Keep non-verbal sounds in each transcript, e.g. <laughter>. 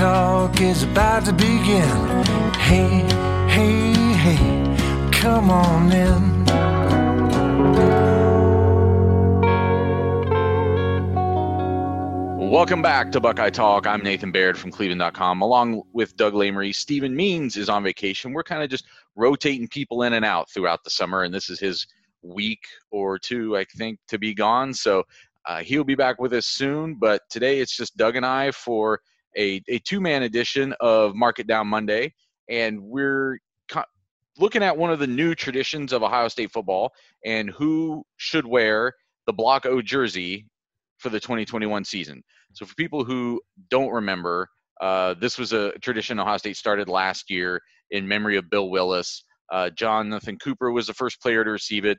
Talk is about to begin. Hey, hey, hey, come on in. Welcome back to Buckeye Talk. I'm Nathan Baird from Cleveland.com. Along with Doug Lesmerises, Stephen Means is on vacation. We're kind of just rotating people in and out throughout the summer, and this is his week or two, I think, to be gone. So uh, he'll be back with us soon. But today it's just Doug and I for a, a two man edition of Mark It Down Monday. And we're co- looking at one of the new traditions of Ohio State football and who should wear the Block O jersey for the 2021 season. So for people who don't remember, uh, this was a tradition Ohio State started last year in memory of Bill Willis. Uh, Jonathan Cooper was the first player to receive it.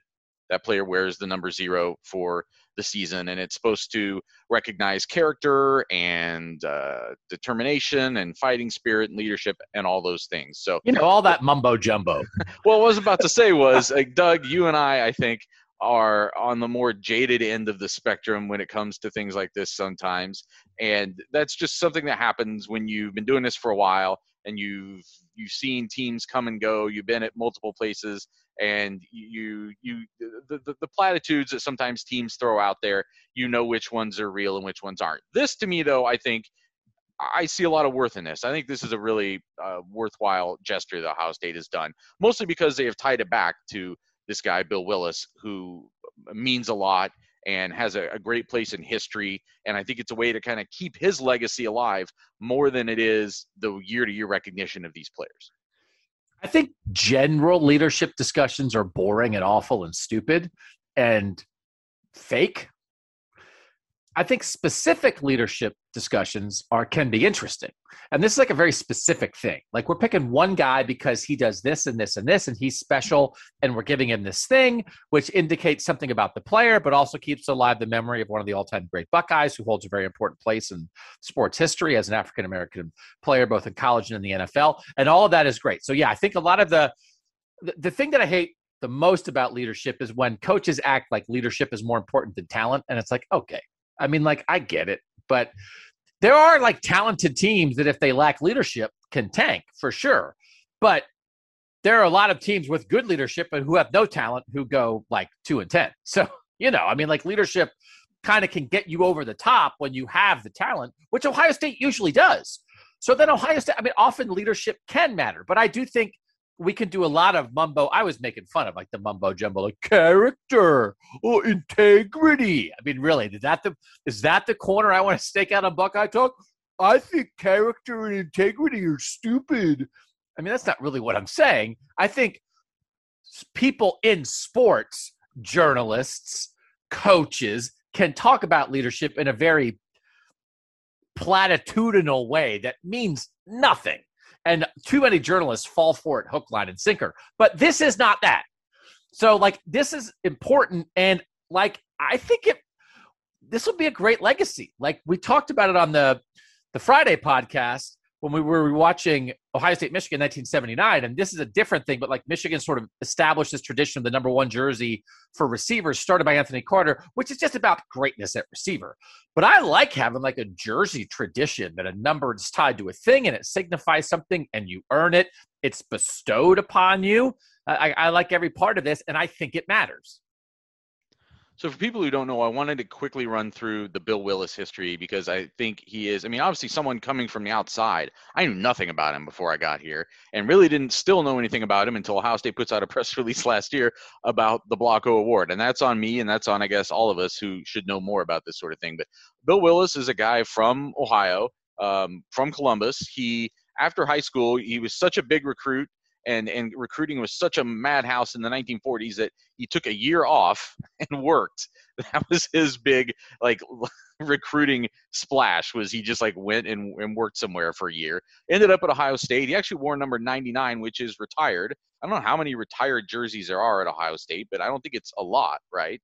That player wears the number zero for the season, and it's supposed to recognize character and uh, determination and fighting spirit and leadership and all those things. So You know, all that mumbo jumbo. <laughs> what I was about to say was, like, Doug, you and I, I think, are on the more jaded end of the spectrum when it comes to things like this sometimes, and that's just something that happens when you've been doing this for a while and you've you've seen teams come and go. You've been at multiple places, and you you the, the, the platitudes that sometimes teams throw out there. You know which ones are real and which ones aren't. This, to me, though, I think I see a lot of worth in this. I think this is a really uh, worthwhile gesture that Ohio State has done, mostly because they have tied it back to this guy, Bill Willis, who means a lot and has a, a great place in history. And I think it's a way to kind of keep his legacy alive more than it is the year to year recognition of these players. I think general leadership discussions are boring and awful and stupid and fake. I think specific leadership discussions are can be interesting. And this is like a very specific thing. Like we're picking one guy because he does this and this and this and he's special and we're giving him this thing which indicates something about the player but also keeps alive the memory of one of the all-time great Buckeyes who holds a very important place in sports history as an African American player both in college and in the NFL. And all of that is great. So yeah, I think a lot of the the, the thing that I hate the most about leadership is when coaches act like leadership is more important than talent and it's like okay I mean, like, I get it, but there are like talented teams that if they lack leadership can tank for sure. But there are a lot of teams with good leadership and who have no talent who go like two and 10. <laughs> So, you know, I mean, like, leadership kind of can get you over the top when you have the talent, which Ohio State usually does. So then Ohio State, I mean, often leadership can matter, but I do think we can do a lot of mumbo. I was making fun of like the mumbo jumbo, like character or integrity. I mean, really, is that the is that the corner I want to stake out on Buckeye Talk? I think character and integrity are stupid. I mean, that's not really what I'm saying. I think people in sports, journalists, coaches, can talk about leadership in a very platitudinal way that means nothing. And too many journalists fall for it hook, line, and sinker. But this is not that. So, like, this is important. And, like, I think it, this will be a great legacy. Like, we talked about it on the, the Friday podcast. When we were watching Ohio State Michigan 1979, and this is a different thing, but like Michigan sort of established this tradition of the number one jersey for receivers started by Anthony Carter, which is just about greatness at receiver. But I like having like a jersey tradition that a number is tied to a thing and it signifies something and you earn it. It's bestowed upon you. I, I like every part of this, and I think it matters. So, for people who don't know, I wanted to quickly run through the Bill Willis history because I think he is, I mean, obviously, someone coming from the outside. I knew nothing about him before I got here and really didn't still know anything about him until Ohio State puts out a press <laughs> release last year about the Block O Award. And that's on me and that's on, I guess, all of us who should know more about this sort of thing. But Bill Willis is a guy from Ohio, um, from Columbus. He, after high school, he was such a big recruit and and recruiting was such a madhouse in the 1940s that he took a year off <laughs> and worked. <laughs> That was his big like <laughs> recruiting splash. Was he just like went and, and worked somewhere for a year? Ended up at Ohio State. He actually wore number 99, which is retired. I don't know how many retired jerseys there are at Ohio State, but I don't think it's a lot, right?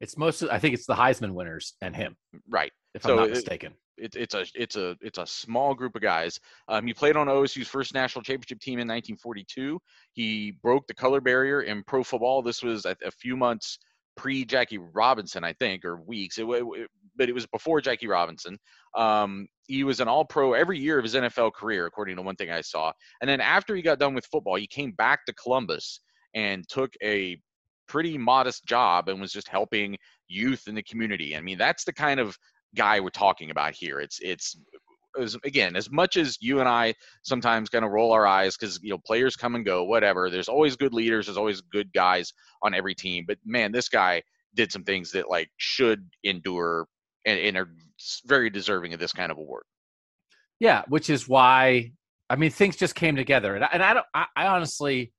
It's most. I think it's the Heisman winners and him, right? If so I'm not mistaken. It, it's a it's a it's a small group of guys. Um, he played on OSU's first national championship team in 1942. He broke the color barrier in pro football. This was a, a few months pre Jackie Robinson, I think, or weeks. It, it, but it was before Jackie Robinson. Um, he was an All Pro every year of his NFL career, according to one thing I saw. And then after he got done with football, he came back to Columbus and took a pretty modest job and was just helping youth in the community. I mean, that's the kind of guy we're talking about here. It's it's as, again as much as you and I sometimes kind of roll our eyes because you know players come and go, whatever. There's always good leaders. There's always good guys on every team. But man, this guy did some things that like should endure and, and are very deserving of this kind of award. Yeah, which is why I mean things just came together, and I, and I don't. I, I honestly,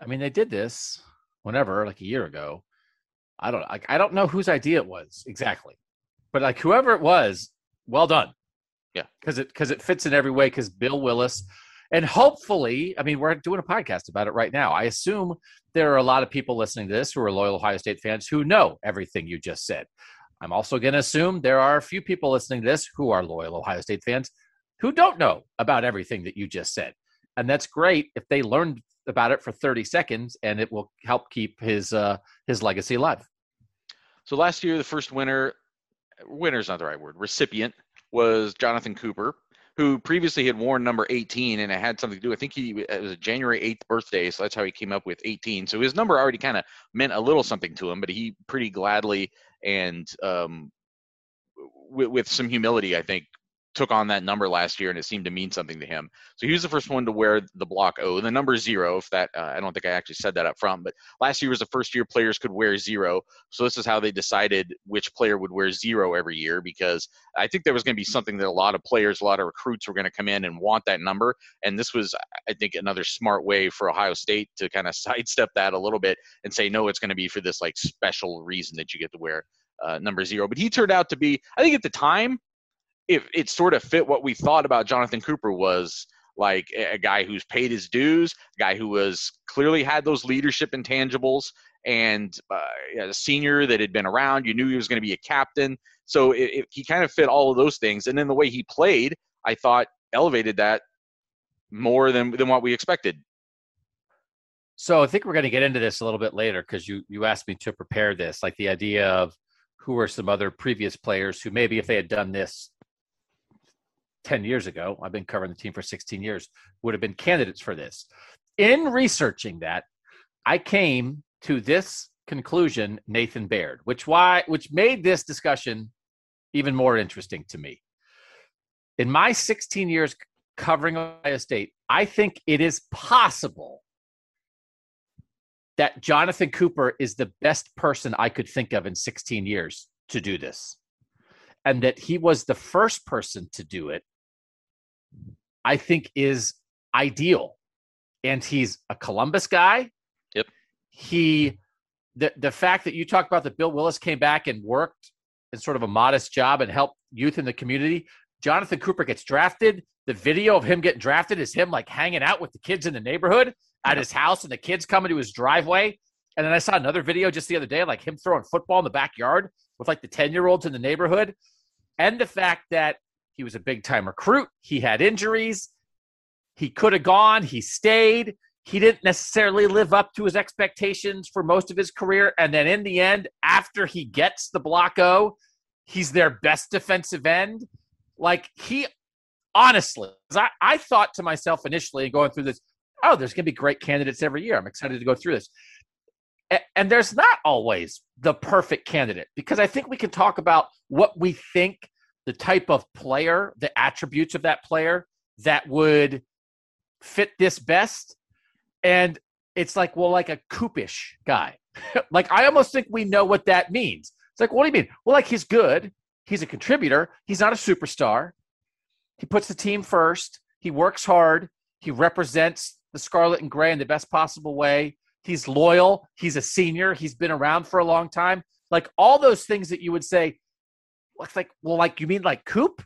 I mean they did this whenever like a year ago. I don't like I don't know whose idea it was exactly. But like whoever it was, well done. Yeah, because it because it fits in every way. Because Bill Willis, and hopefully, I mean, we're doing a podcast about it right now. I assume there are a lot of people listening to this who are loyal Ohio State fans who know everything you just said. I'm also going to assume there are a few people listening to this who are loyal Ohio State fans who don't know about everything that you just said. And that's great if they learned about it for 30 seconds and it will help keep his uh, his legacy alive. So last year, the first winner winner's not the right word, recipient was Jonathan Cooper, who previously had worn number 18 and it had something to do. I think he it was a January 8th birthday, so that's how he came up with 18. So his number already kind of meant a little something to him, but he pretty gladly and um, with, with some humility, I think, took on that number last year and it seemed to mean something to him. So he was the first one to wear the block O, the number zero. If that, uh, I don't think I actually said that up front, but last year was the first year players could wear zero. So this is how they decided which player would wear zero every year because I think there was going to be something that a lot of players, a lot of recruits were going to come in and want that number. And this was, I think, another smart way for Ohio State to kind of <laughs> sidestep that a little bit and say, no, it's going to be for this like special reason that you get to wear uh, number zero. But he turned out to be, I think at the time, it, it sort of fit what we thought about Jonathan Cooper was like a guy who's paid his dues, a guy who was clearly had those leadership intangibles, and uh, a senior that had been around. You knew he was going to be a captain, so it, it, he kind of fit all of those things. And then the way he played, I thought elevated that more than than what we expected. So I think we're going to get into this a little bit later because you you asked me to prepare this, like the idea of who are some other previous players who maybe if they had done this 10 years ago, I've been covering the team for 16 years, would have been candidates for this. In researching that, I came to this conclusion, Nathan Baird, which why which made this discussion even more interesting to me. In my 16 years covering Ohio State, I think it is possible that Jonathan Cooper is the best person I could think of in 16 years to do this. And that he was the first person to do it I think is ideal. And he's a Columbus guy. Yep. He the the fact that you talk about that Bill Willis came back and worked in sort of a modest job and helped youth in the community. Jonathan Cooper gets drafted. The video of him getting drafted is him like hanging out with the kids in the neighborhood at his house, and the kids coming to his driveway. And then I saw another video just the other day, like him throwing football in the backyard with like the 10 year olds in the neighborhood. And the fact that He was a big time recruit. He had injuries. He could have gone. He stayed. He didn't necessarily live up to his expectations for most of his career. And then in the end, after he gets the block O, he's their best defensive end. Like he honestly, I, I thought to myself initially going through this, oh, there's going to be great candidates every year. I'm excited to go through this. And, and there's not always the perfect candidate because I think we can talk about what we think the type of player, the attributes of that player that would fit this best. And it's like, well, like a Coopish guy. <laughs> like I almost think we know what that means. It's like, what do you mean? Well, like he's good. He's a contributor. He's not a superstar. He puts the team first. He works hard. He represents the scarlet and gray in the best possible way. He's loyal. He's a senior. He's been around for a long time. Like all those things that you would say, looks like, well, like you mean like Coop?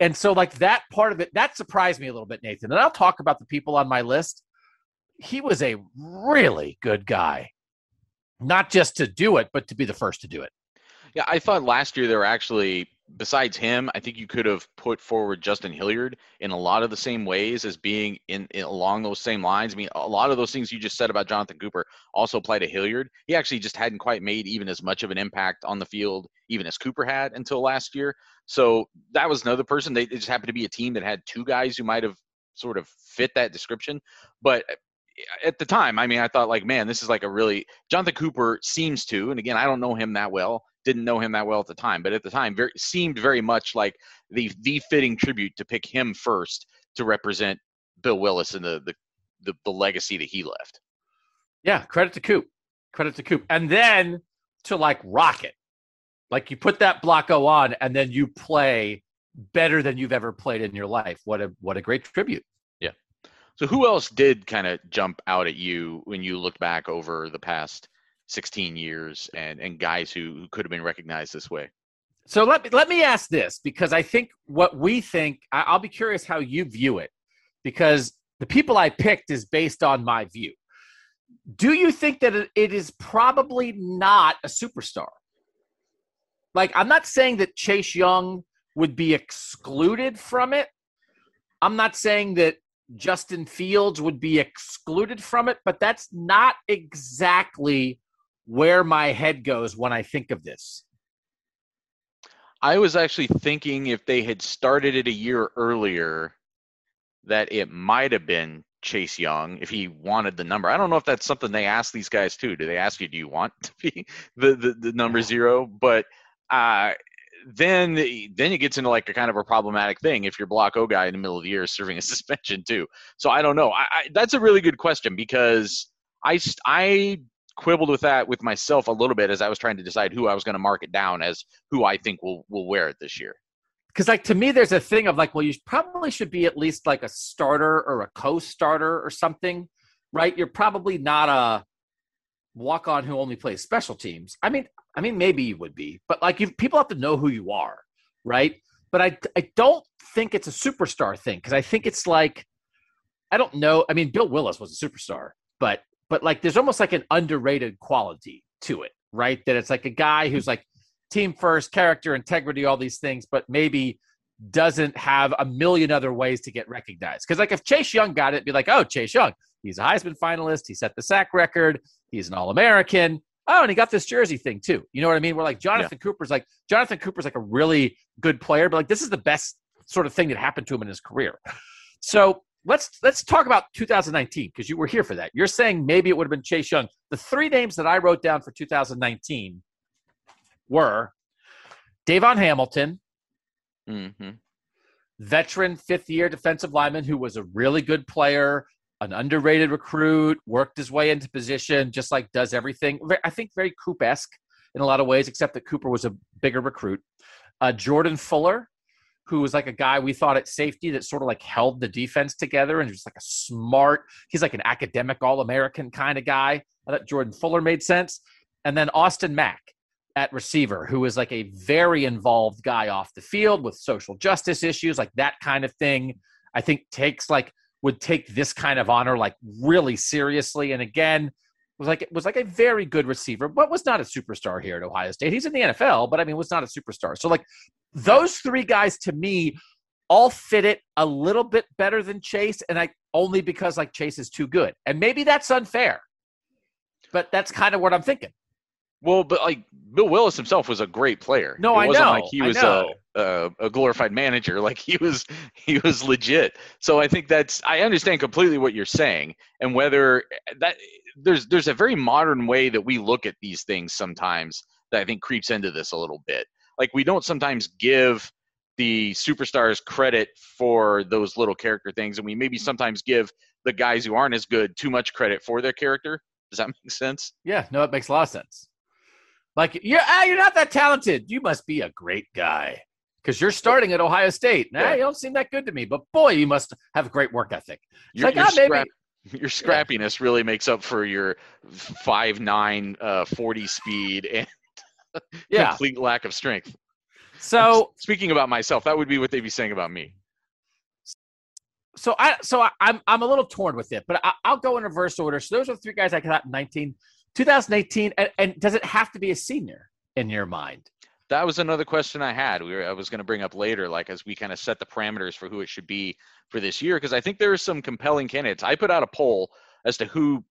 And so, like that part of it, that surprised me a little bit, Nathan. And I'll talk about the people on my list. He was a really good guy, not just to do it, but to be the first to do it. Yeah, I thought last year there were actually besides him, I think you could have put forward Justin Hilliard in a lot of the same ways as being in, in, along those same lines. I mean, a lot of those things you just said about Jonathan Cooper also apply to Hilliard. He actually just hadn't quite made even as much of an impact on the field, even as Cooper had until last year. So that was another person. They, they just happened to be a team that had two guys who might have sort of fit that description. But at the time, I mean, I thought like, man, this is like a really Jonathan Cooper seems to, and again, I don't know him that well, didn't know him that well at the time, but at the time, very, seemed very much like the the fitting tribute to pick him first to represent Bill Willis and the the the, the legacy that he left. Yeah, credit to Coop, credit to Coop, and then to like rocket, like you put that block O on, and then you play better than you've ever played in your life. What a what a great tribute. So who else did kind of jump out at you when you looked back over the past 16 years and and guys who, who could have been recognized this way. So let me let me ask this because I think what we think I'll be curious how you view it because the people I picked is based on my view. Do you think that it is probably not a superstar? Like I'm not saying that Chase Young would be excluded from it. I'm not saying that Justin Fields would be excluded from it, but that's not exactly where my head goes when I think of this. I was actually thinking if they had started it a year earlier, that it might have been Chase Young if he wanted the number. I don't know if that's something they ask these guys too. Do they ask you, do you want to be the the, the number zero? But uh, then then it gets into like a kind of a problematic thing if your block O guy in the middle of the year is <laughs> serving a suspension too. So I don't know. I, I, that's a really good question because I I quibbled with that with myself a little bit as I was trying to decide who I was going to mark it down as who I think will will wear it this year. Because like to me, there's a thing of like, well, you probably should be at least like a starter or a co-starter or something, right? You're probably not a walk on who only plays special teams. I mean, I mean, maybe you would be, but like, you, people have to know who you are, right? But I, I don't think it's a superstar thing because I think it's like, I don't know. I mean, Bill Willis was a superstar, but but like there's almost like an underrated quality to it, right? That it's like a guy who's like team first, character, integrity, all these things, but maybe doesn't have a million other ways to get recognized. Because like if Chase Young got it, be like, oh, Chase Young, he's a Heisman finalist, he set the sack record, he's an All American. Oh, and he got this jersey thing too. You know what I mean? We're like Jonathan yeah. Cooper's like Jonathan Cooper's like a really good player, but like this is the best sort of thing that happened to him in his career. So let's let's talk about 2019 because you were here for that. You're saying maybe it would have been Chase Young. The three names that I wrote down for 2019 were Davon Hamilton, mm-hmm. veteran fifth year defensive lineman who was a really good player, an underrated recruit, worked his way into position, just like does everything. I think very Coop esque in a lot of ways, except that Cooper was a bigger recruit. Uh, Jordan Fuller, who was like a guy we thought at safety that sort of like held the defense together and just like a smart, he's like an academic All American kind of guy. I thought Jordan Fuller made sense. And then Austin Mack at receiver, who is like a very involved guy off the field with social justice issues, like that kind of thing. I think takes like would take this kind of honor like really seriously. And again, was like was like a very good receiver, but was not a superstar here at Ohio State. He's in the NFL, but I mean was not a superstar. So like those three guys to me all fit it a little bit better than Chase, and I only because like Chase is too good, and maybe that's unfair, but that's kind of what I'm thinking. Well, but like Bill Willis himself was a great player. No, it I wasn't know, like he was a, a a glorified manager. <laughs> Like he was he was legit. So I think that's I understand completely what you're saying, and whether that there's there's a very modern way that we look at these things sometimes that I think creeps into this a little bit. Like we don't sometimes give the superstars credit for those little character things, and we maybe sometimes give the guys who aren't as good too much credit for their character. Does that make sense? Yeah, no, it makes a lot of sense. Like you're ah, you're not that talented. You must be a great guy because you're starting at Ohio State. Nah, Yeah. you don't seem that good to me, but boy, you must have a great work ethic. It's Your- like your ah, maybe your scrappiness really makes up for your five nine uh, 40 speed and <laughs> yeah. complete lack of strength. So Speaking about myself, that would be what they'd be saying about me. so I so I, I'm I'm a little torn with it, but I, I'll go in reverse order. So those are the three guys I got in 19, 2018, and, and does it have to be a senior in your mind? That was another question I had. We were, I was going to bring up later, like as we kind of set the parameters for who it should be for this year, because I think there are some compelling candidates. I put out a poll as to who.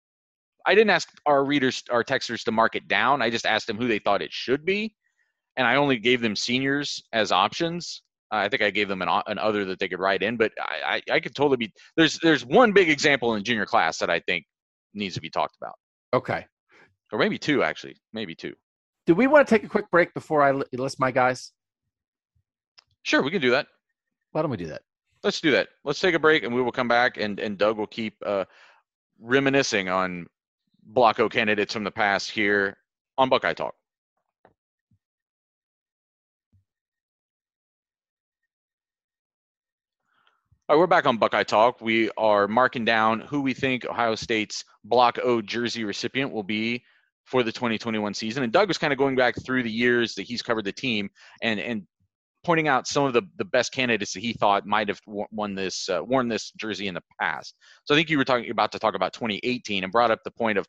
I didn't ask our readers, our texters, to mark it down. I just asked them who they thought it should be, and I only gave them seniors as options. I think I gave them an, an other that they could write in, but I, I, I could totally be. There's there's one big example in junior class that I think needs to be talked about, Okay. or maybe two actually, maybe two. Do we want to take a quick break before I list my guys? Sure, we can do that. Why don't we do that? Let's do that. Let's take a break, and we will come back, and and Doug will keep uh, reminiscing on Block O candidates from the past here on Buckeye Talk. All right, we're back on Buckeye Talk. We are marking down who we think Ohio State's Block O jersey recipient will be for the 2021 season. And Doug was kind of going back through the years that he's covered the team and and pointing out some of the, the best candidates that he thought might have won this uh, worn this jersey in the past. So I think you were talking about to talk about 2018 and brought up the point of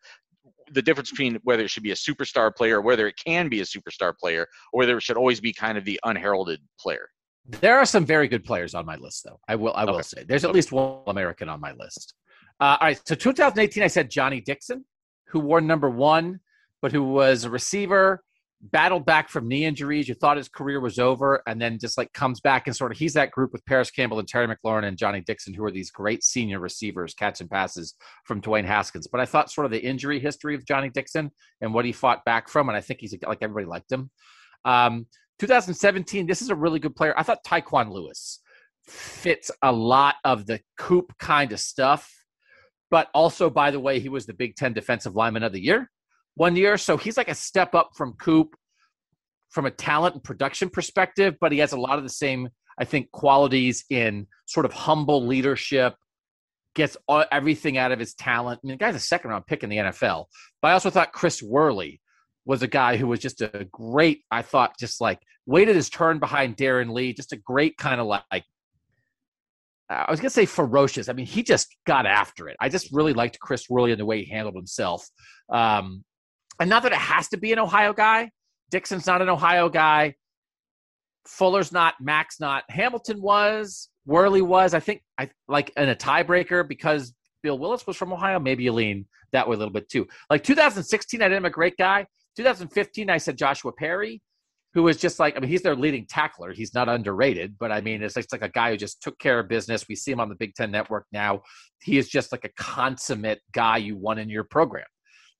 the difference between whether it should be a superstar player, whether it can be a superstar player, or whether it should always be kind of the unheralded player. There are some very good players on my list, though. I will I will Okay. say there's at least one American on my list. Uh, all right, so 2018, I said Johnny Dixon, who wore number one, but who was a receiver, battled back from knee injuries. You thought his career was over, and then just like comes back and sort of he's that group with Parris Campbell and Terry McLaurin and Johnny Dixon, who are these great senior receivers catching passes from Dwayne Haskins. But I thought sort of the injury history of Johnny Dixon and what he fought back from, and I think he's like everybody liked him. Um, 2017, this is a really good player. I thought Tyquan Lewis fits a lot of the coop kind of stuff, but also, by the way, he was the Big Ten Defensive Lineman of the Year one year. So he's like a step up from Coop from a talent and production perspective, but he has a lot of the same, I think, qualities in sort of humble leadership, gets all, everything out of his talent. I mean, the guy's a second round pick in the NFL. But I also thought Chris Worley was a guy who was just a great, I thought, just like waited his turn behind Darron Lee, just a great kind of like, I was going to say ferocious. I mean, he just got after it. I just really liked Chris Worley and the way he handled himself. Um, and not that it has to be an Ohio guy. Dixon's not an Ohio guy. Fuller's not. Max not. Hamilton was. Worley was. I think I like in a tiebreaker because Bill Willis was from Ohio. Maybe you lean that way a little bit too. Like 2016, I did him a great guy. 2015, I said Joshua Perry, who was just like I mean he's their leading tackler. He's not underrated, but I mean it's like, it's like a guy who just took care of business. We see him on the Big Ten Network now. He is just like a consummate guy you want in your program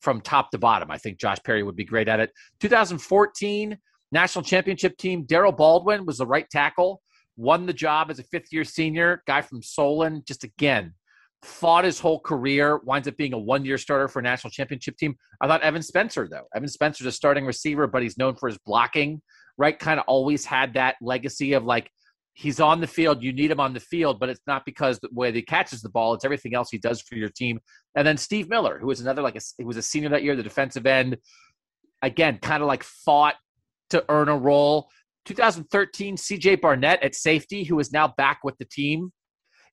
from top to bottom. I think Josh Perry would be great at it. 2014 national championship team. Darryl Baldwin was the right tackle, won the job as a fifth year senior, guy from Solon. Just again, fought his whole career, winds up being a one year starter for a national championship team. I thought Evan Spencer, though. Evan Spencer's a starting receiver, but he's known for his blocking, right? Kind of always had that legacy of like, he's on the field, you need him on the field, but it's not because the way he catches the ball, it's everything else he does for your team. And then Steve Miller, who was another like a, he was a senior that year, the defensive end. Again, kind of like fought to earn a role. 2013, CJ Barnett at safety, who is now back with the team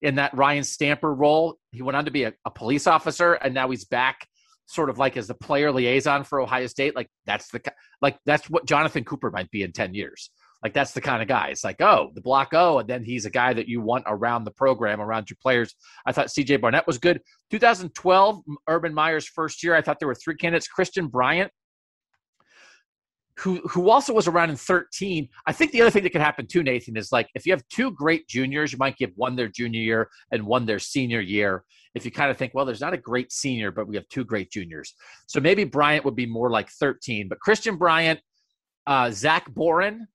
in that Ryan Stamper role. He went on to be a, a police officer, and now he's back, sort of like as the player liaison for Ohio State. Like that's the like that's what Jonathan Cooper might be in 10 years. Like that's the kind of guy. It's like, oh, the block O, and then he's a guy that you want around the program, around your players. I thought CJ Barnett was good. 2012, Urban Meyer's first year, I thought there were three candidates. Christian Bryant, who who also was around in 13. I think the other thing that could happen too, Nathan, is like if you have two great juniors, you might give one their junior year and one their senior year. If you kind of think, well, there's not a great senior, but we have two great juniors. So maybe Bryant would be more like 13. But Christian Bryant, uh, Zach Boren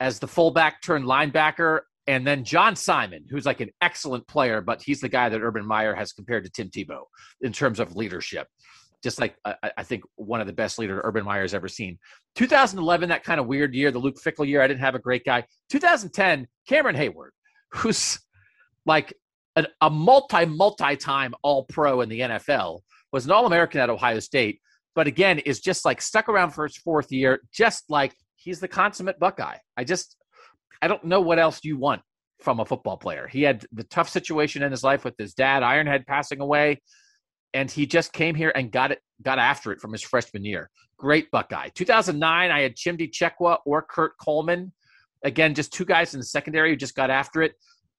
as the fullback turned linebacker, and then John Simon, who's like an excellent player, but he's the guy that Urban Meyer has compared to Tim Tebow in terms of leadership just like I, think one of the best leaders Urban Meyer's ever seen. 2011, that kind of weird year, the Luke Fickell year, I didn't have a great guy. 2010, Cameron Heyward, who's like an, a multi multi time All Pro in the NFL, was an All American at Ohio State, but again is just like stuck around for his fourth year, just like he's the consummate Buckeye. I just I don't know what else you want from a football player. He had the tough situation in his life with his dad, Ironhead, passing away and he just came here and got it got after it from his freshman year. Great Buckeye. 2009, I had Chimdi Chekwa or Kurt Coleman. Again, just two guys in the secondary who just got after it.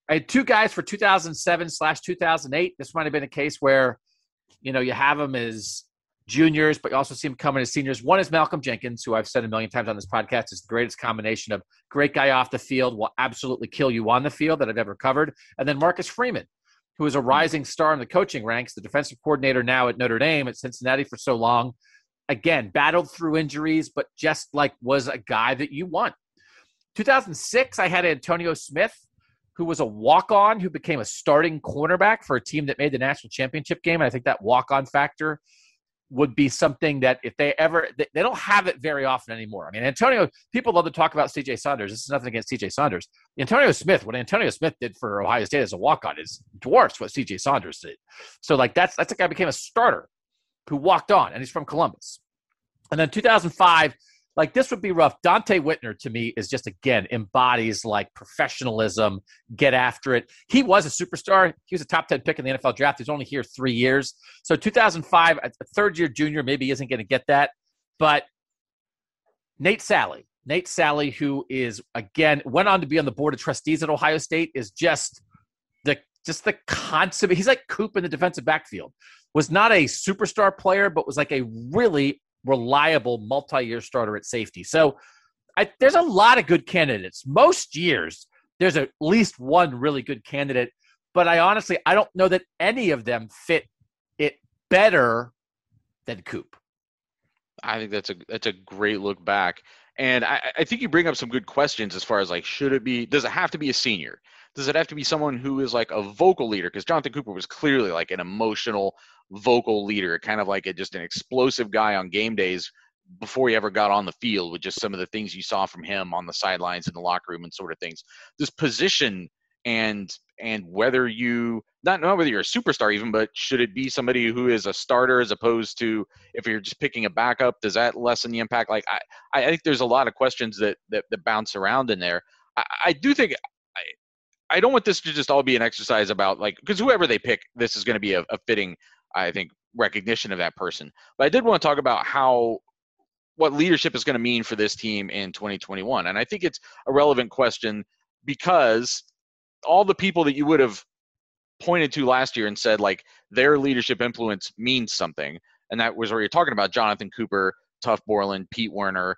I had two guys for 2007 slash 2008. This might have been a case where, you know, you have them as juniors, but you also see them coming as seniors. One is Malcolm Jenkins, who I've said a million times on this podcast is the greatest combination of great guy off the field will absolutely kill you on the field that I've ever covered. And then Marcus Freeman, who is a rising star in the coaching ranks, the defensive coordinator now at Notre Dame, at Cincinnati for so long. Again, battled through injuries, but just like was a guy that you want. 2006, I had Antonio Smith, who was a walk on, who became a starting cornerback for a team that made the national championship game. And I think that walk on factor would be something that if they ever they, they, don't have it very often anymore. I mean, Antonio, people love to talk about CJ Saunders. This is nothing against CJ Saunders. Antonio Smith, what Antonio Smith did for Ohio State as a walk on is dwarfs what CJ Saunders did. So like that's that's a guy became a starter who walked on and he's from Columbus. And then 2005 like this would be rough. Donte Whitner to me is just again embodies like professionalism, get after it. He was a superstar. He was a top 10 pick in the NFL draft. He's only here three years. So 2005, a third year junior maybe isn't going to get that. But Nate Salley, Nate Salley who is again went on to be on the board of trustees at Ohio State, is just the just the consummate. He's like Coop in the defensive backfield. Was not a superstar player, but was like a really reliable multi-year starter at safety. So I, there's a lot of good candidates. Most years there's at least one really good candidate, but I honestly I don't know that any of them fit it better than Coop. I think that's a that's a great look back. And I, I think you bring up some good questions as far as like, should it be, does it have to be a senior? Does it have to be someone who is like a vocal leader? Because Jonathan Cooper was clearly like an emotional vocal leader, kind of like a, just an explosive guy on game days before he ever got on the field with just some of the things you saw from him on the sidelines in the locker room and sort of things. This position and and whether you not know whether you're a superstar even, but should it be somebody who is a starter as opposed to if you're just picking a backup, does that lessen the impact? Like I, I think there's a lot of questions that that, that bounce around in there. I, I do think I, don't want this to just all be an exercise about like because whoever they pick, this is going to be a, a fitting I think, recognition of that person. But I did want to talk about how what leadership is going to mean for this team in 2021. And I think it's a relevant question because all the people that you would have pointed to last year and said like their leadership influence means something, and that was where you're talking about Jonathan Cooper, Tuf Borland, Pete Werner,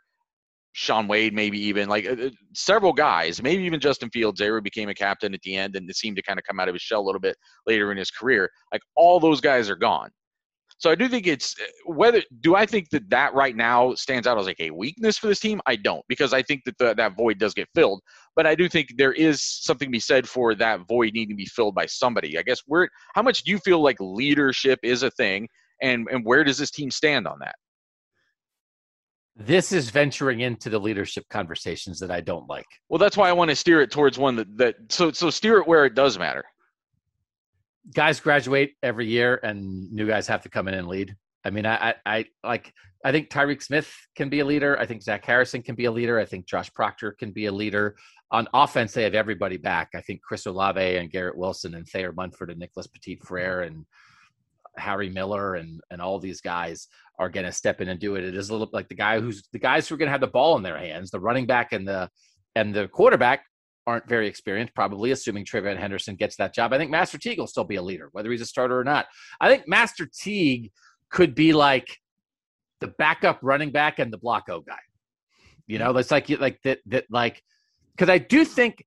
Shaun Wade, maybe even like uh, uh, several guys, maybe even Justin Fields, there became a captain at the end and it seemed to kind of come out of his shell a little bit later in his career. Like all those guys are gone. So I do think it's uh, whether do I think that that right now stands out as like a weakness for this team? I don't because I think that the, that void does get filled. But I do think there is something to be said for that void needing to be filled by somebody. I guess where how much do you feel like leadership is a thing, and and where does this team stand on that? This is venturing into the leadership conversations that I don't like. Well, that's why I want to steer it towards one that, that so so steer it where it does matter. Guys graduate every year, and new guys have to come in and lead. I mean, I, I, I like. I think Tyreke Smith can be a leader. I think Zach Harrison can be a leader. I think Josh Proctor can be a leader. On offense, they have everybody back. I think Chris Olave and Garrett Wilson and Thayer Munford and Nicholas Petit Frere and Harry Miller and and all these guys are going to step in and do it. It is a little like the guy who's the guys who are going to have the ball in their hands, the running back and the and the quarterback aren't very experienced, probably assuming TreVeyon Henderson gets that job. I think Master Teague will still be a leader, whether he's a starter or not. I think Master Teague could be like the backup running back and the block O guy. You know, hmm. it's like like that that like because I do think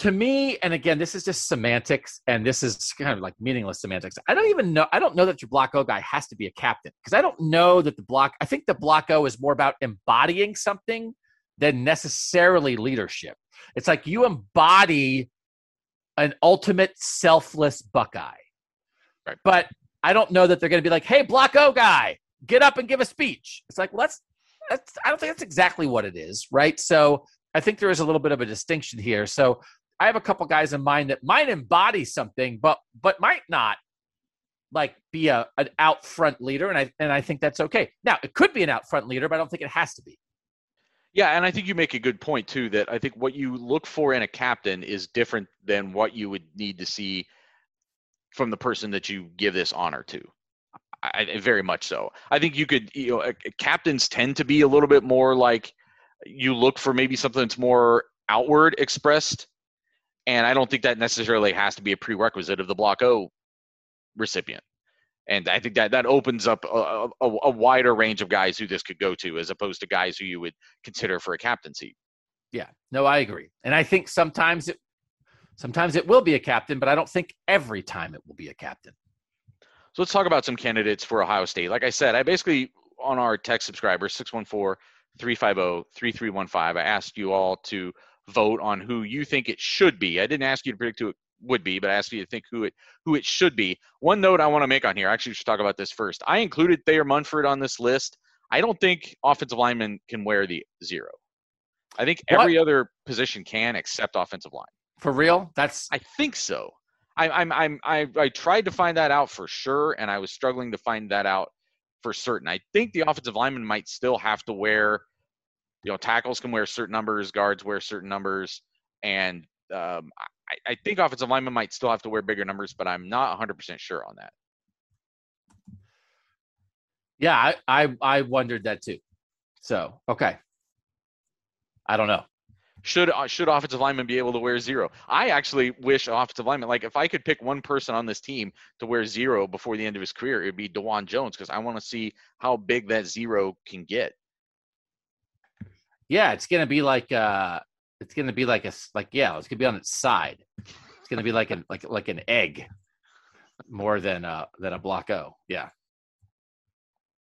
to me, and again, this is just semantics, and this is kind of like meaningless semantics. I don't even know. I don't know that your block O guy has to be a captain because I don't know that the block. I think the block O is more about embodying something than necessarily leadership. It's like you embody an ultimate selfless Buckeye, Right. but I don't know that they're going to be like, "Hey, block O guy, get up and give a speech." It's like, well, that's that's. I don't think that's exactly what it is, right? So I think there is a little bit of a distinction here. So I have a couple guys in mind that might embody something, but but might not like be a an out front leader, and I and I think that's okay. Now it could be an out front leader, but I don't think it has to be. Yeah, and I think you make a good point too. That I think what you look for in a captain is different than what you would need to see from the person that you give this honor to. I, very much so. I think you could, you know, captains tend to be a little bit more like you look for maybe something that's more outward expressed, and I don't think that necessarily has to be a prerequisite of the Block O recipient. And I think that that opens up a, a, a wider range of guys who this could go to, as opposed to guys who you would consider for a captaincy. Yeah, no, I agree, and I think sometimes it sometimes it will be a captain, but I don't think every time it will be a captain. So let's talk about some candidates for Ohio State. Like I said, I basically on our tech subscribers 614-350-3315, I asked you all to vote on who you think it should be. I didn't ask you to predict who it would be, but I asked you to think who it who it should be. One note I want to make on here, actually, we should talk about this first. I included Thayer Munford on this list. I don't think offensive linemen can wear the zero. I think What? every other position can except offensive line. For real, that's I think so. I, I'm I'm I I tried to find that out for sure, and I was struggling to find that out for certain. I think the offensive lineman might still have to wear, you know, tackles can wear certain numbers, guards wear certain numbers, and um, I, I think offensive linemen might still have to wear bigger numbers, but I'm not 100% sure on that. yeah. I I, I wondered that too. So okay, I don't know. Should uh, should offensive linemen be able to wear zero? I actually wish offensive linemen, like if I could pick one person on this team to wear zero before the end of his career, it'd be Dawand Jones because I want to see how big that zero can get. Yeah, it's gonna be like uh, it's gonna be like a like yeah, it's gonna be on its side. It's gonna be like an like like an egg, more than uh than a block O. Yeah.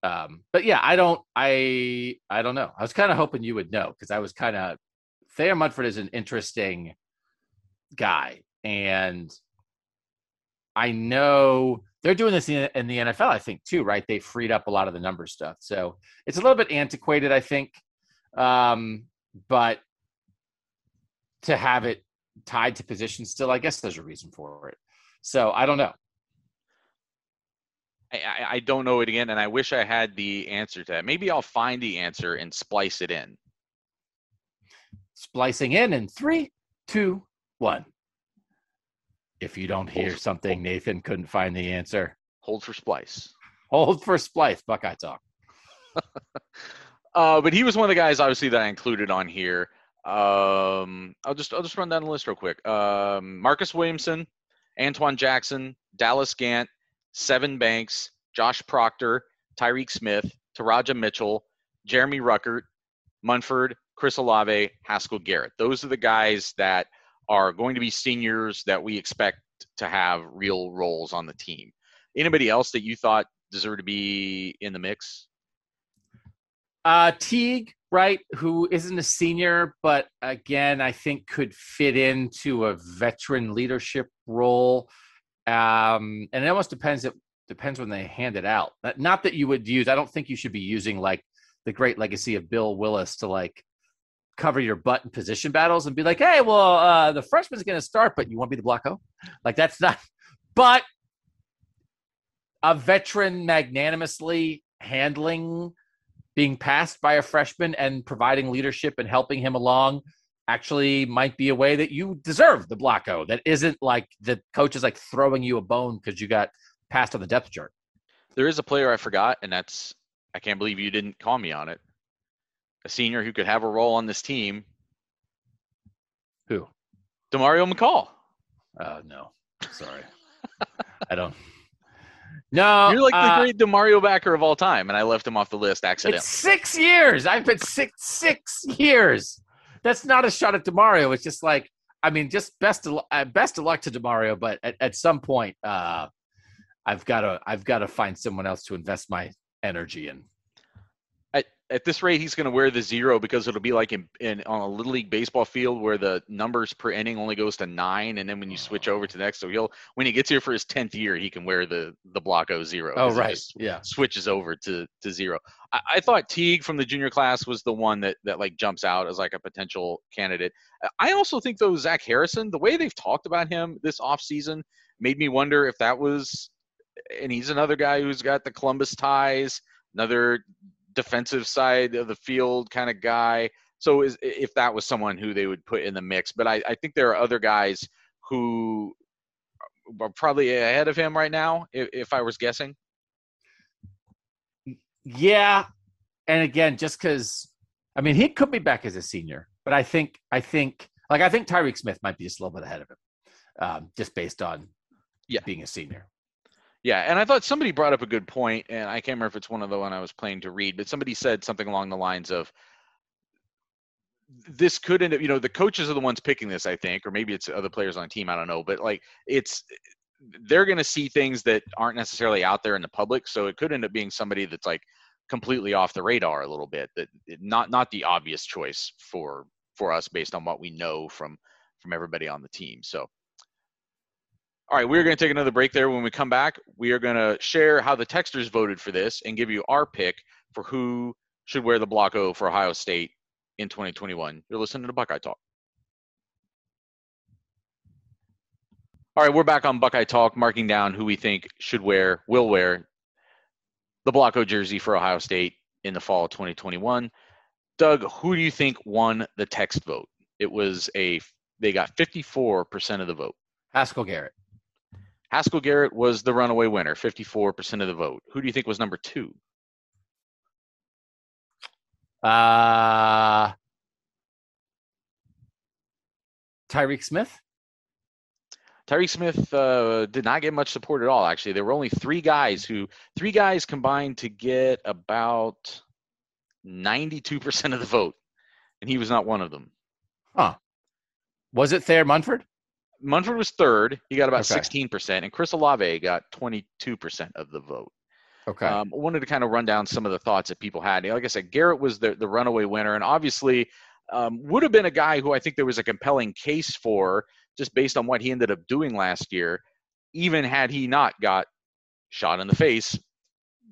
Um, but yeah, I don't I I don't know. I was kind of hoping you would know because I was kind of Thayer Munford is an interesting guy, and I know they're doing this in, in the NFL. I think too, right? They freed up a lot of the number stuff, so it's a little bit antiquated. I think um, but to have it tied to position still, I guess there's a reason for it. So I don't know. I, I, I don't know it again, and I wish I had the answer to that. Maybe I'll find the answer and splice it in. Splicing in in three, two, one. If you don't hear something, Nathan couldn't find the answer. Hold for splice. Hold for splice, Buckeye talk. <laughs> Uh, but he was one of the guys, obviously, that I included on here. Um, I'll just I'll just run down the list real quick. Um, Marcus Williamson, Antwuan Jackson, Dallas Gant, Sevyn Banks, Josh Proctor, Tyreke Smith, Teradja Mitchell, Jeremy Ruckert, Munford, Chris Olave, Haskell Garrett. Those are the guys that are going to be seniors that we expect to have real roles on the team. Anybody else that you thought deserved to be in the mix? Uh, Teague, right, who isn't a senior, but again, I think could fit into a veteran leadership role. Um, and it almost depends. It depends when they hand it out. Not- that you would use. I don't think you should be using like the great legacy of Bill Willis to like cover your butt in position battles and be like, hey, well, uh, the freshman's going to start, but you want to be the block O? Like that's not. But a veteran magnanimously handling being passed by a freshman and providing leadership and helping him along actually might be a way that you deserve the block O. That isn't like the coach is like throwing you a bone because you got passed on the depth chart. There is a player I forgot, and that's I can't believe you didn't call me on it. A senior who could have a role on this team, Who? Demario McCall. Oh no, sorry, I don't. No, You're like uh, the great Demario backer of all time, and I left him off the list accidentally. It's six years. I've been six six years. That's not a shot at Demario. It's just like I mean, just best of uh, best of luck to Demario, but at, at some point, uh, I've got to I've got to find someone else to invest my energy in. At, this rate, he's going to wear the zero because it'll be like in, in on a little league baseball field where the numbers per inning only goes to nine, and then when you switch oh. over to the next, so he'll when he gets here for his tenth year, he can wear the the block O zero. Oh right, yeah. switches over to to zero. I, I thought Teague from the junior class was the one that that like jumps out as like a potential candidate. I also think though Zach Harrison, the way they've talked about him this off season, made me wonder if that was, and he's another guy who's got the Columbus ties, another defensive side of the field kind of guy. So is if that was someone who they would put in the mix, but I, I think there are other guys who are probably ahead of him right now. If, if I was guessing, Yeah, and again, just because I mean he could be back as a senior, but I think I think like I think Tyreke Smith might be just a little bit ahead of him, um, just based on Yeah. being a senior. Yeah, and I thought somebody brought up a good point, and I can't remember if it's one of the one I was planning to read, but somebody said something along the lines of this could end up, you know, the coaches are the ones picking this, I think, or maybe it's other players on the team, I don't know, but like it's they're going to see things that aren't necessarily out there in the public, so it could end up being somebody that's like completely off the radar a little bit, that not not the obvious choice for for us based on what we know from from everybody on the team. So all right, we're going to take another break there. When we come back, we are going to share how the texters voted for this and give you our pick for who should wear the block O for Ohio State in 2021. You're listening to Buckeye Talk. All right, we're back on Buckeye Talk, marking down who we think should wear, will wear the block O jersey for Ohio State in the fall of 2021. Doug, who do you think won the text vote? It was a, they got 54% of the vote. Haskell Garrett. Haskell Garrett was the runaway winner, 54% of the vote. Who do you think was number two? Uh, Tyreke Smith. Tyree Smith uh, did not get much support at all. Actually, there were only three guys who, three guys combined to get about 92% of the vote, and he was not one of them. Huh. Was it Thayer Munford? Munford was third. He got about Okay. 16%, and Chris Olave got 22% of the vote. Okay. Um, I wanted to kind of run down some of the thoughts that people had. Like I said, Garrett was the, the runaway winner, and obviously um, would have been a guy who I think there was a compelling case for just based on what he ended up doing last year, even had he not got shot in the face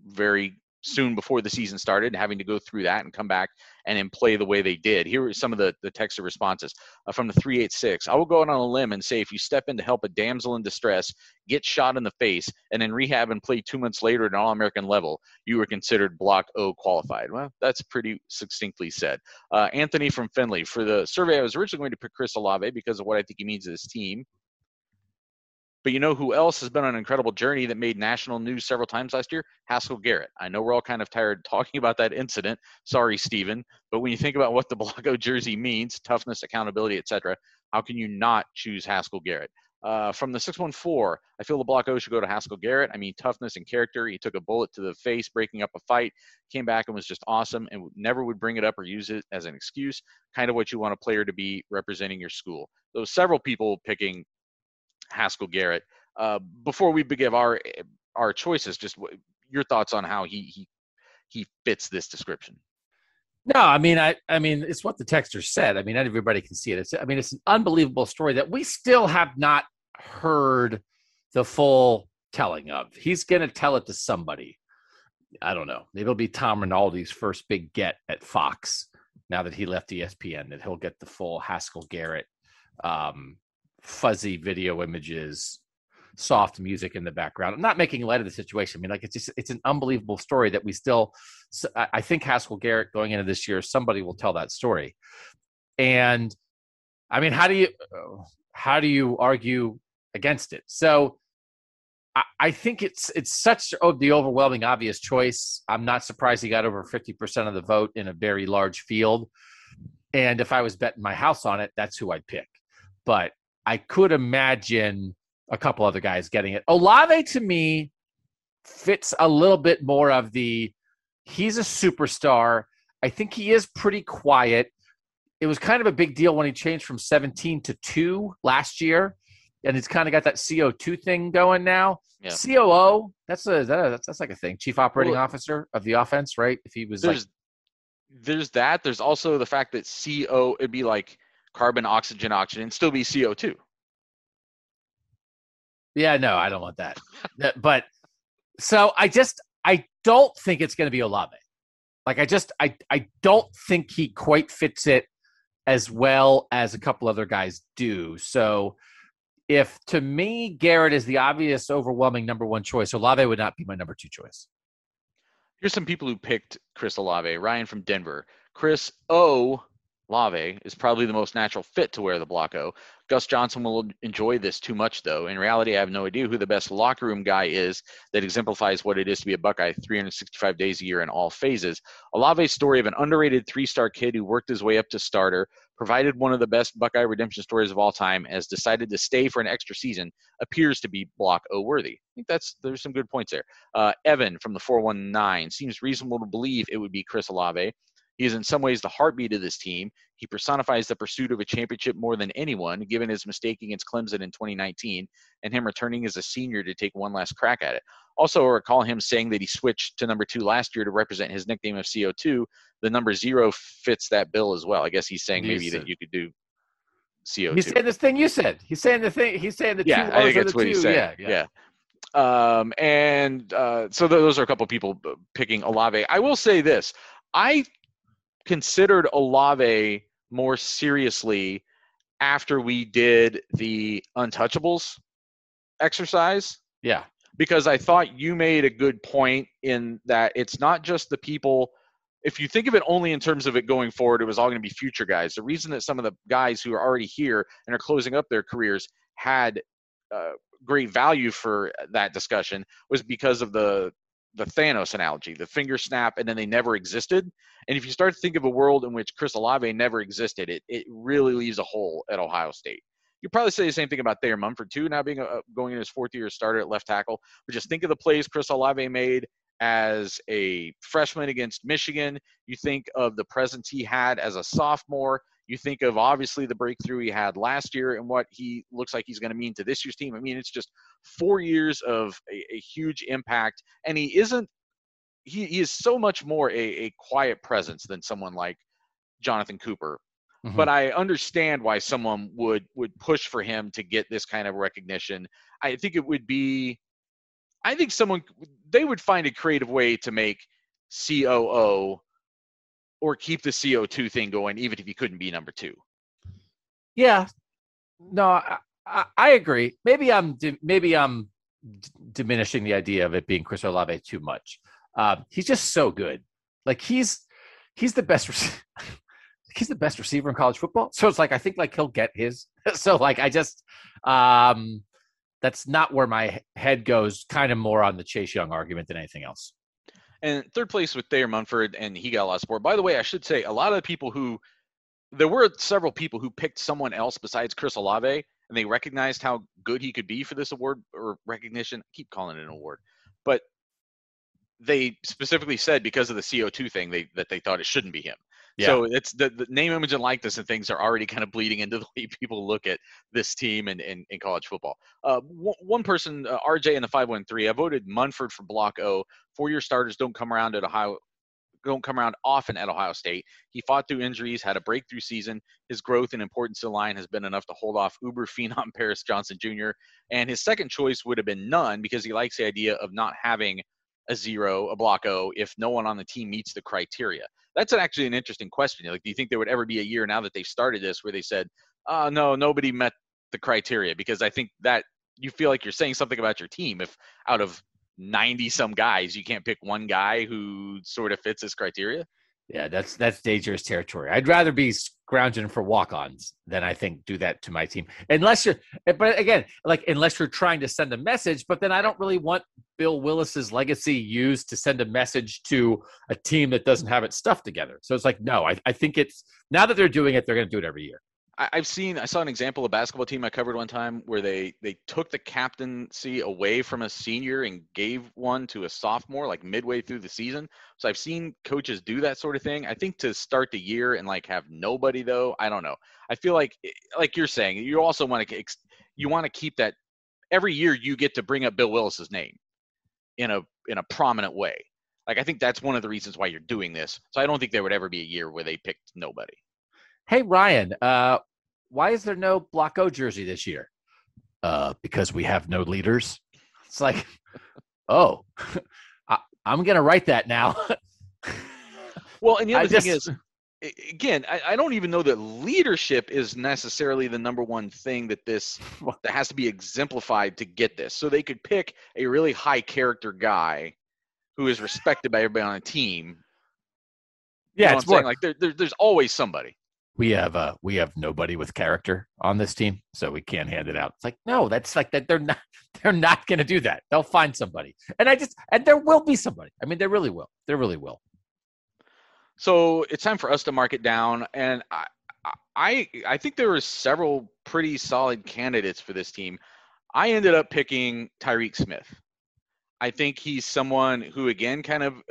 very soon before the season started, having to go through that and come back and then play the way they did. Here are some of the, the text responses uh, from the 386. I will go out on a limb and say if you step in to help a damsel in distress, get shot in the face, and then rehab and play two months later at an All American level, you were considered Block O qualified. Well, that's pretty succinctly said. Uh, Anthony from Finley. For the survey, I was originally going to pick Chris Olave because of what I think he means to this team. But you know who else has been on an incredible journey that made national news several times last year? Haskell Garrett. I know we're all kind of tired <laughs> talking about that incident. Sorry, Steven. But when you think about what the <laughs> block O jersey means, toughness, accountability, etc., how can you not choose Haskell Garrett? Uh, from the 614, I feel the block O should go to Haskell Garrett. I mean, toughness and character. He took a bullet to the face, breaking up a fight, came back and was just awesome and never would bring it up or use it as an excuse. Kind of what you want a player to be representing your school. There several people picking Haskell Garrett. Uh, before we give our our choices, just w- your thoughts on how he he he fits this description. No, I mean, I, I mean, it's what the texter said. I mean, not everybody can see it. It's, I mean, it's an unbelievable story that we still have not heard the full telling of. He's going to tell it to somebody. I don't know. Maybe it'll be Tom Rinaldi's first big get at Fox now that he left ESPN. That he'll get the full Haskell Garrett, um, fuzzy video images, soft music in the background. I'm not making light of the situation. I mean, like it's just it's an unbelievable story that we still. I think Haskell Garrett going into this year, somebody will tell that story. And I mean, how do you uh, how do you argue against it? So I, I think it's it's such oh, the overwhelming obvious choice. I'm not surprised he got over 50% of the vote in a very large field. And if I was betting my house on it, that's who I'd pick. but I could imagine a couple other guys getting it. Olave to me fits a little bit more of the he's a superstar. I think he is pretty quiet. It was kind of a big deal when he changed from 17 to 2 last year and he's kind of got that CO2 thing going now. Yeah. COO, that's a, that's, that's like a thing. Chief operating Well, officer of the offense, right? If he was like There's there's that. There's also the fact that CO it'd be like carbon, oxygen, oxygen, still be CO2. Yeah, no, I don't want that. That- but so I just I don't think it's going to be Olave. Like I just I I don't think he quite fits it as well as a couple other guys do. So if to me Garrett is the obvious overwhelming number one choice, Olave would not be my number two choice. Here's some people who picked Chris Olave. Ryan from Denver. Chris O. Lave is probably the most natural fit to wear the block O. Gus Johnson will enjoy this too much, though. In reality, I have no idea who the best locker room guy is that exemplifies what it is to be a Buckeye 365 days a year in all phases. Olave's story of an underrated three star kid who worked his way up to starter, provided one of the best Buckeye redemption stories of all time, has decided to stay for an extra season, appears to be block O worthy. I think that's there's some good points there. Uh, Evan from the 419 seems reasonable to believe it would be Chris Olave. He is in some ways the heartbeat of this team. He personifies the pursuit of a championship more than anyone, given his mistake against Clemson in 2019 and him returning as a senior to take one last crack at it. Also, I recall him saying that he switched to number two last year to represent his nickname of CO2. The number zero fits that bill as well. I guess he's saying maybe that you could do CO2. He's saying this thing you said. He's saying the thing. He's saying the yeah, two I think that's the what two. he's saying. Yeah, yeah. yeah. Um, and uh, so those are a couple people uh, picking Olave. I will say this: I considered Olave more seriously after we did the Untouchables exercise yeah. because I thought you made a good point in that it's not just the people. If you think of it only in terms of it going forward, it was all going to be future guys. The reason that some of the guys who are already here and are closing up their careers had uh, great value for that discussion was because of the the Thanos analogy, the finger snap, and then they never existed. And if you start to think of a world in which Chris Olave never existed, it, it really leaves a hole at Ohio State. You probably say the same thing about Thayer Munford too, now being a, going in his fourth year starter at left tackle. But just think of the plays Chris Olave made as a freshman against Michigan. You think of the presence he had as a sophomore. You think of obviously the breakthrough he had last year and what he looks like he's going to mean to this year's team. I mean, it's just four years of a, a huge impact, and he isn't. He, he is so much more a, a quiet presence than someone like Jonathan Cooper. Mhm. But I understand why someone would would push for him to get this kind of recognition. I think it would be. I think someone they would find a creative way to make COO or keep the CO2 thing going, even if he couldn't be number two. Yeah. No, I, I, agree. Maybe I'm maybe I'm d- diminishing the idea of it being Chris Olave too much. Uh, he's just so good. Like he's he's the best. <laughs> he's the best receiver in college football. So it's like I think like he'll get his. <laughs> so like I just um, that's not where my head goes. Kind of more on the Chase Young argument than anything else. And third place with Thayer Munford, and he got a lot of support. By the way, I should say a lot of the people who there were several people who picked someone else besides Chris Olave, and they recognized how good he could be for this award or recognition. I keep calling it an award, but they specifically said because of the CO2 thing, they that they thought it shouldn't be him. So it's the, the name, image, and likeness and things are already kind of bleeding into the way <laughs> people look at this team and in, in college football. Uh, one, one person, uh, RJ in the 513, I voted Munford for Block O. Four-year starters don't come around at Ohio, don't come around often at Ohio State. He fought through injuries, had a breakthrough season. His growth and importance to the line has been enough to hold off Uber phenom <laughs> Paris Johnson Jr. And his second choice would have been none because he likes the idea of not having a zero, a block O, if no one on the team meets the criteria. That's actually an interesting question. Like, do you think there would ever be a year now that they've started this where they said, "Oh no, nobody met the criteria"? Because I think that you feel like you're saying something about your team if out of 90 some guys you can't pick one guy who sort of fits this criteria. Yeah, that's that's dangerous territory. I'd rather be scrounging for walk-ons than I think do that to my team. Unless you're, eh, but again, like unless you're trying to send a message. But then I don't really want Bill Willis's legacy used to send a message to a team that doesn't have its stuff together. So it's like, no, I, I think it's now that they're doing it, they're going to do it every year. I, I've seen I saw an example of a basketball team I covered one time where they they took the captaincy away from a senior and gave one to a sophomore like midway through the season. So I've seen coaches do that sort of thing. I think to start the year and like have nobody though, I don't know. I feel like eh, like you're saying, you also want to you want to keep that every year you get to bring up Bill Willis's name in a in a prominent way. Like I think that's one of the reasons why you're doing this. So I don't think there would ever be a year where they picked nobody. Hey Ryan, uh, why is there no Block O jersey this year? Uh, because we have no leaders. It's like, <laughs> oh, <laughs> I, am gonna write that now. <laughs> well, and the other I thing just, is, again, I, I, don't even know that leadership is necessarily the number one thing that this that has to be exemplified to get this. So they could pick a really high character guy who is respected by everybody on a team. Yeah, you know it's more, like there, there, there's always somebody we have uh we have nobody with character on this team, so we can't hand it out. It's like no, that's like that they're not <laughs> they're not going to do that. They'll find somebody, and I just and there will be somebody. I mean, there really will. There really will. So it's time for us to mark it down, and I I I think there were several pretty solid candidates for this team. I ended up picking Tyreke Smith. I think he's someone who again kind of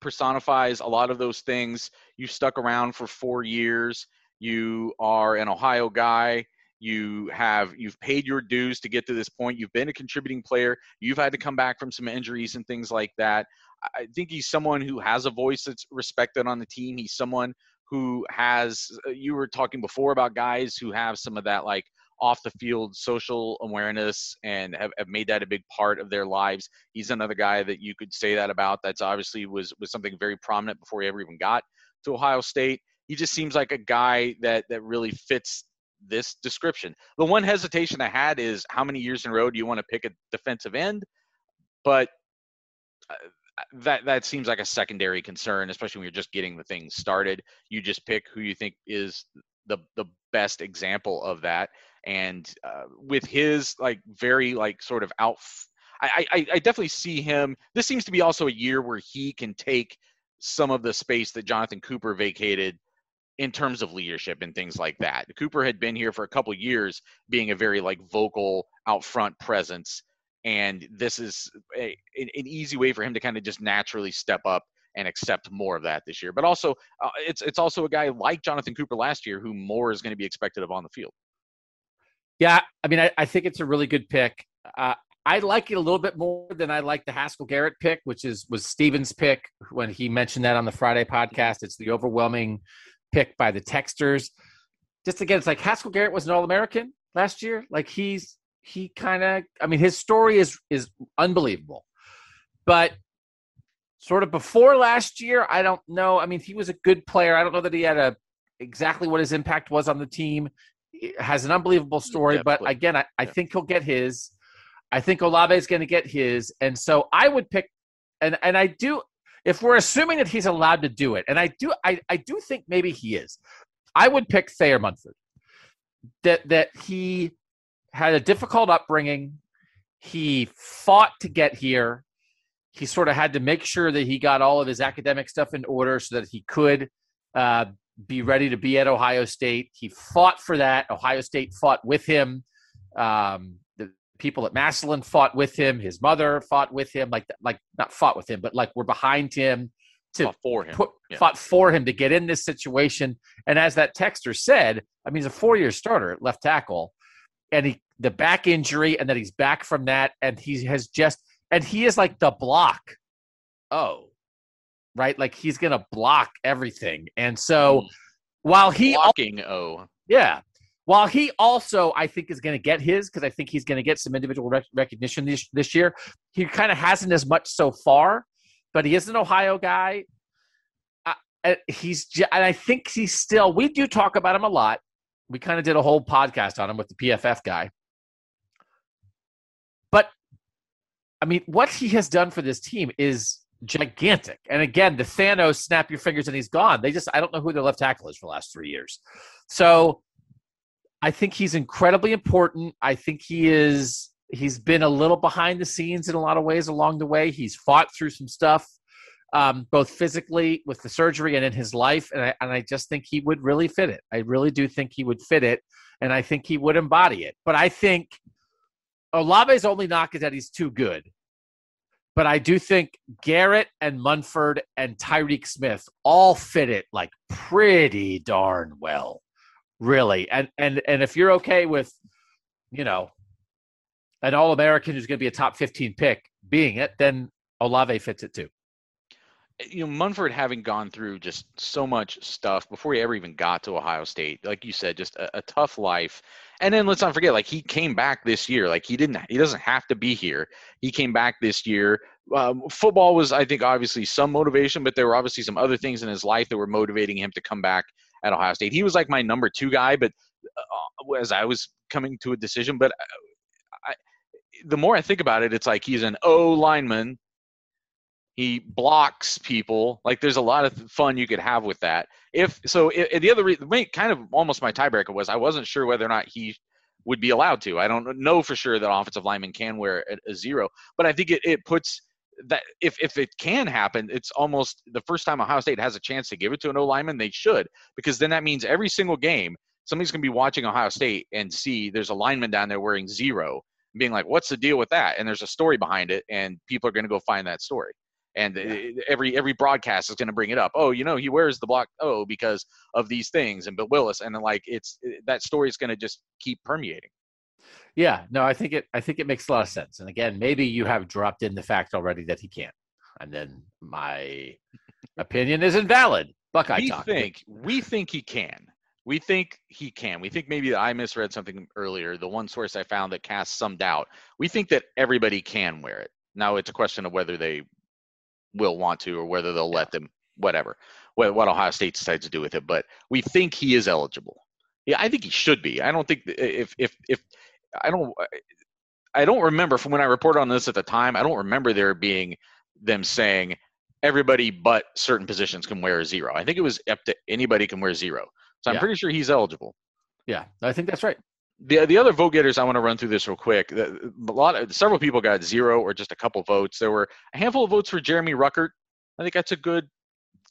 personifies a lot of those things. You stuck around for four years you are an Ohio guy, you have you've paid your dues to get to this point, you've been a contributing player, you've had to come back from some injuries and things like that. I think he's someone who has a voice that's respected on the team. He's someone who has uh, you were talking before about guys who have some of that like off the field social awareness and have, have made that a big part of their lives. He's another guy that you could say that about. That's obviously was was something very prominent before he ever even got to Ohio State he just seems like a guy that that really fits this description. The one hesitation I had is how many years in a row do you want to pick a defensive end? But uh, that that seems like a secondary concern, especially when you're just getting the thing started. You just pick who you think is the the best example of that. And uh, with his like very like sort of out, I, I I definitely see him. This seems to be also a year where he can take some of the space that Jonathan Cooper vacated in terms of leadership and things like that. Cooper had been here for a couple years, being a very like vocal, out front presence, and this is a, an easy way for him to kind of just naturally step up and accept more of that this year. But also, uh, it's it's also a guy like Jonathan Cooper last year who more is going to be expected of on the field. Yeah, I mean, I, I think it's a really good pick. Uh, I like it a little bit more than I like the Haskell Garrett pick, which is was Steven's pick when he mentioned that on the Friday podcast. It's the overwhelming pick by the texters. Just again, it's like Haskell Garrett was an All American last year. Like he's he kind of I mean his story is is unbelievable. But sort of before last year, I don't know. I mean, he was a good player. I don't know that he had a exactly what his impact was on the team. He has an unbelievable story, Definitely. but again, I, I yeah. think he'll get his. I think Olave is going to get his, and so I would pick, and and I do if we're assuming that he's allowed to do it, and I do, I, I do think maybe he is. I would pick Thayer Munford. That that he had a difficult upbringing. He fought to get here. He sort of had to make sure that he got all of his academic stuff in order so that he could uh, be ready to be at Ohio State. He fought for that. Ohio State fought with him. Um, people at Massillon fought with him. His mother fought with him, like like not fought with him, but like were behind him to fought for him. Put, yeah. Fought for him to get in this situation. And as that texter said, I mean, he's a four-year starter at left tackle, and he the back injury, and then he's back from that, and he has just and he is like the block. Oh, right, like he's gonna block everything, and so. Mm. While he blocking, oh yeah, while he also, I think, is going to get his because I think he's going to get some individual rec- recognition this, this year. He kind of hasn't as much so far, but he is an Ohio guy. Uh, he's, and I think he's still. We do talk about him a lot. We kind of did a whole podcast on him with the PFF guy. But I mean, what he has done for this team is gigantic. And again, the Thanos snap your fingers and he's gone. They just I don't know who their left tackle is for the last three years. So I think he's incredibly important. I think he is he's been a little behind the scenes in a lot of ways along the way. He's fought through some stuff. um, both physically with the surgery and in his life. And I, and I just think he would really fit it. I really do think he would fit it. And I think he would embody it. But I think Olave's only knock is that he's too good. But I do think Garrett and Munford and Tyreke Smith all fit it like pretty darn well, really. And and and if you're okay with, you know, an All American who's going to be a top 15 pick being it, then Olave fits it too you know Munford having gone through just so much stuff before he ever even got to Ohio State, like you said, just a, a, tough life. And then let's not forget, like he came back this year. Like he didn't, he doesn't have to be here. He came back this year. Um, football was, I think, obviously some motivation, but there were obviously some other things in his life that were motivating him to come back at Ohio State. He was like my number two guy, but uh, as I was coming to a decision, but uh, I, the more I think about it, it's like he's an O lineman he blocks people. Like there's a lot of fun you could have with that. If so, it, the other reason, kind of almost my tiebreaker was I wasn't sure whether or not he would be allowed to. I don't know for sure that offensive lineman can wear a, a zero, but I think it, it puts that if if it can happen, it's almost the first time Ohio State has a chance to give it to an O lineman. They should because then that means every single game somebody's going to be watching Ohio State and see there's a lineman down there wearing zero, being like, "What's the deal with that?" And there's a story behind it, and people are going to go find that story and yeah. every every broadcast is going to bring it up. Oh, you know, he wears the block oh because of these things and Bill Willis, and then like it's that story is going to just keep permeating. Yeah, no, I think it I think it makes a lot of sense. And again, maybe you have dropped in the fact already that he can't, and then my <laughs> opinion is invalid. Buckeye we talk. think we think he can. We think he can. We think maybe I misread something earlier. The one source I found that casts some doubt. We think that everybody can wear it. Now it's a question of whether they will want to or whether they'll let them whatever what, what ohio state decides to do with it but we think he is eligible yeah i think he should be i don't think if if if i don't i don't remember from when i reported on this at the time i don't remember there being them saying everybody but certain positions can wear a zero i think it was up to anybody can wear zero so i'm yeah. pretty sure he's eligible yeah i think that's right the the other vote getters I want to run through this real quick. A lot of several people got zero or just a couple votes. There were a handful of votes for Jeremy Ruckert. I think that's a good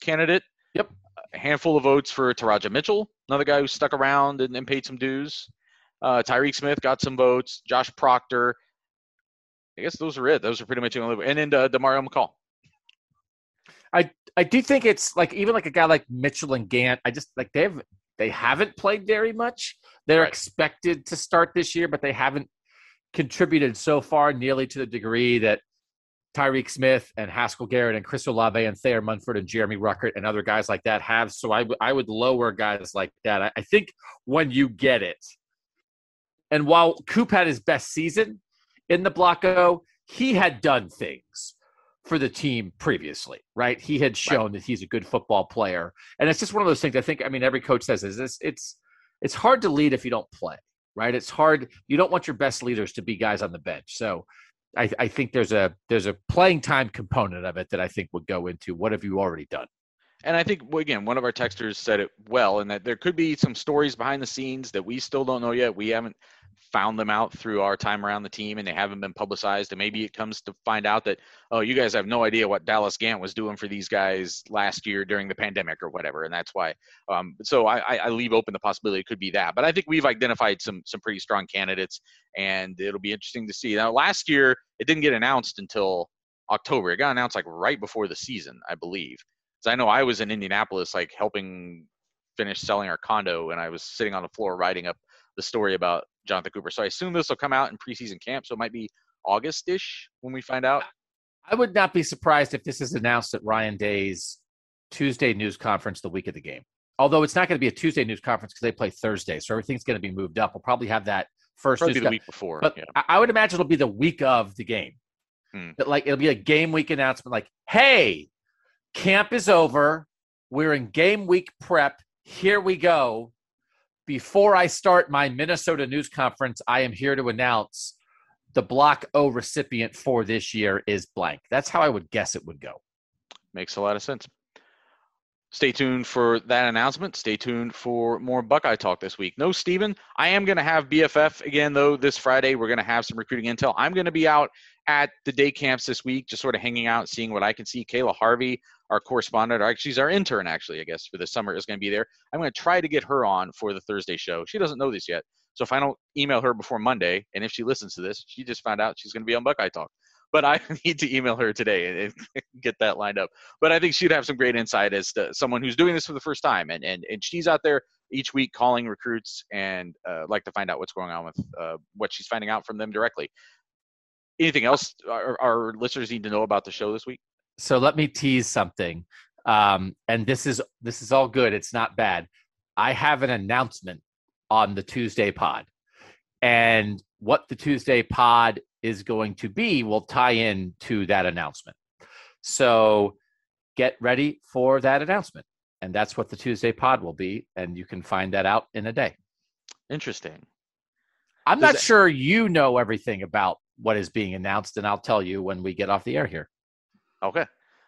candidate. Yep. A handful of votes for Teradja Mitchell, another guy who stuck around and, and paid some dues. Uh, Tyreke Smith got some votes. Josh Proctor. I guess those are it. Those are pretty much the only. And then uh, Demario McCall. I I do think it's like even like a guy like Mitchell and Gant. I just like they have they haven't played very much. They're right. expected to start this year, but they haven't contributed so far nearly to the degree that Tyreke Smith and Haskell Garrett and Chris Olave and Thayer Munford and Jeremy Ruckert and other guys like that have. So I, w- I would lower guys like that. I, I think when you get it, and while Coop had his best season in the block O, he had done things for the team previously, right? He had shown right. that he's a good football player, and it's just one of those things. I think. I mean, every coach says is this. It's it's hard to lead if you don't play, right? It's hard. You don't want your best leaders to be guys on the bench. So, I, I think there's a there's a playing time component of it that I think would go into what have you already done. And I think again, one of our texters said it well, and that there could be some stories behind the scenes that we still don't know yet. We haven't found them out through our time around the team and they haven't been publicized. And maybe it comes to find out that, oh, you guys have no idea what Dallas Gant was doing for these guys last year during the pandemic or whatever. And that's why. Um, so I, I leave open the possibility it could be that. But I think we've identified some some pretty strong candidates and it'll be interesting to see. Now, last year, it didn't get announced until October. It got announced like right before the season, I believe. Because I know I was in Indianapolis, like helping finish selling our condo, and I was sitting on the floor writing up the story about Jonathan Cooper. So I assume this will come out in preseason camp. So it might be August-ish when we find out. I would not be surprised if this is announced at Ryan Day's Tuesday news conference the week of the game. Although it's not going to be a Tuesday news conference because they play Thursday, so everything's going to be moved up. We'll probably have that first probably the week before. But yeah. I would imagine it'll be the week of the game. Hmm. That like it'll be a game week announcement, like, "Hey, camp is over. We're in game week prep. Here we go before I start my Minnesota news conference, I am here to announce the Block O recipient for this year is blank. That's how I would guess it would go. Makes a lot of sense. Stay tuned for that announcement. Stay tuned for more Buckeye talk this week. No, Steven, I am going to have PFF again, though, this Friday. We're going to have some recruiting intel. I'm going to be out at the day camps this week, just sort of hanging out, seeing what I can see. Kayla Harvey, our correspondent, or she's our intern actually, I guess, for the summer is going to be there. I'm going to try to get her on for the Thursday show. She doesn't know this yet. So if I don't email her before Monday, and if she listens to this, she just found out she's going to be on Buckeye Talk. But I <laughs> need to email her today and, <laughs> get that lined up. But I think she'd have some great insight as to someone who's doing this for the first time, and and and she's out there each week calling recruits and uh, like to find out what's going on with uh, what she's finding out from them directly. Anything else our, our, listeners need to know about the show this week? So let me tease something, um, and this is this is all good. It's not bad. I have an announcement on the Tuesday pod. And what the Tuesday pod is going to be will tie in to that announcement. So get ready for that announcement. And that's what the Tuesday pod will be. And you can find that out in a day. Interesting. I'm Does not sure you know everything about what is being announced, and I'll tell you when we get off the air here. Okay.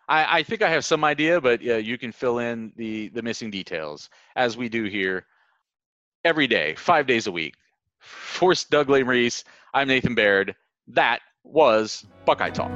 I, I think I have some idea, but yeah, you can fill in the the missing details as we do here every day, five days a week. Force Doug Reese. I'm Nathan Baird. That was Buckeye Talk.